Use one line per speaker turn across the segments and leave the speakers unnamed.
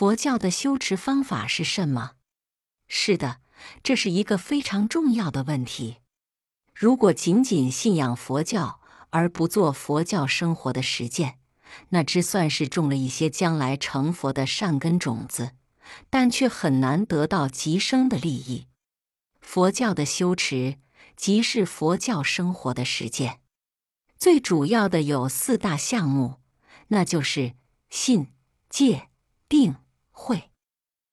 佛教的修持方法是什么？是的，这是一个非常重要的问题。如果仅仅信仰佛教而不做佛教生活的实践，那只算是种了一些将来成佛的善根种子，但却很难得到极生的利益。佛教的修持即是佛教生活的实践，最主要的有四大项目，那就是信、戒、定、会。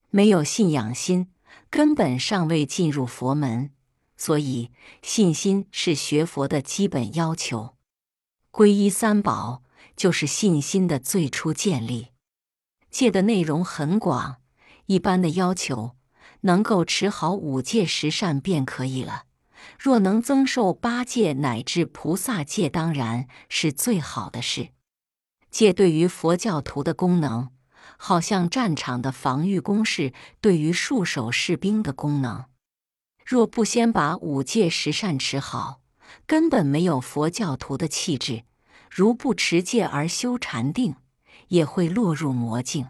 没有信仰心，根本尚未进入佛门。所以，信心是学佛的基本要求。皈依三宝就是信心的最初建立。戒的内容很广，一般的要求能够持好五戒十善便可以了。若能增寿八戒乃至菩萨戒，当然是最好的事。戒对于佛教徒的功能，好像战场的防御工事对于戍守士兵的功能。若不先把五戒十善持好，根本没有佛教徒的气质。如不持戒而修禅定，也会落入魔境。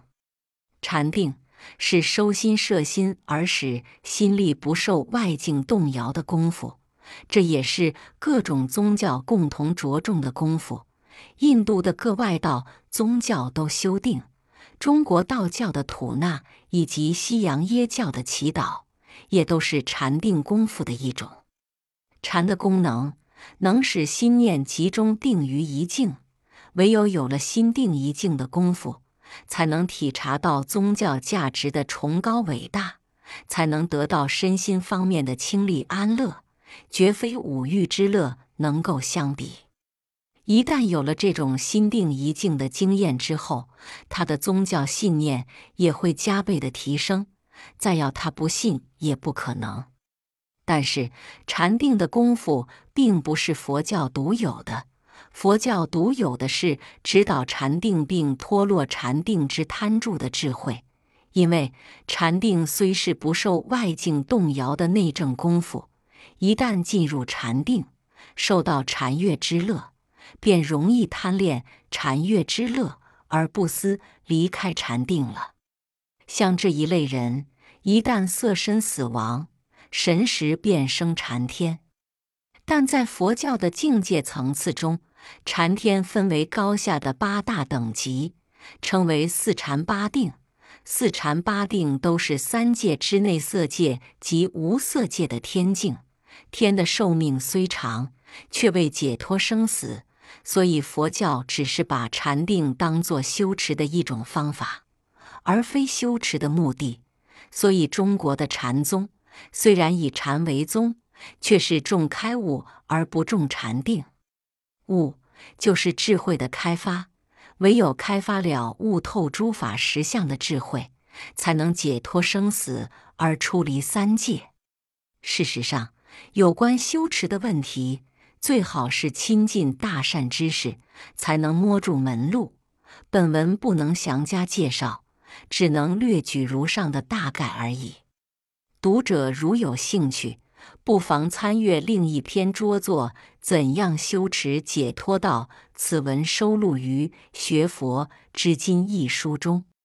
禅定是收心摄心而使心力不受外境动摇的功夫，这也是各种宗教共同着重的功夫。印度的各外道宗教都修定，中国道教的吐纳以及西洋耶教的祈祷。也都是禅定功夫的一种。禅的功能能使心念集中定于一境，唯有有了心定一境的功夫，才能体察到宗教价值的崇高伟大，才能得到身心方面的清利安乐，绝非五欲之乐能够相比。一旦有了这种心定一境的经验之后，他的宗教信念也会加倍的提升。再要他不信也不可能。但是禅定的功夫并不是佛教独有的，佛教独有的是指导禅定并脱落禅定之贪著的智慧。因为禅定虽是不受外境动摇的内证功夫，一旦进入禅定，受到禅悦之乐，便容易贪恋禅悦之乐而不思离开禅定了。像这一类人。一旦色身死亡，神识便生禅天。但在佛教的境界层次中，禅天分为高下的八大等级，称为四禅八定。四禅八定都是三界之内色界及无色界的天境。天的寿命虽长，却未解脱生死，所以佛教只是把禅定当作修持的一种方法，而非修持的目的。所以，中国的禅宗虽然以禅为宗，却是重开悟而不重禅定。悟就是智慧的开发，唯有开发了悟透诸法实相的智慧，才能解脱生死而出离三界。事实上，有关修持的问题，最好是亲近大善知识，才能摸住门路。本文不能详加介绍。只能略举如上的大概而已。读者如有兴趣，不妨参阅另一篇拙作《怎样修持解脱道》，此文收录于《学佛至今》一书中。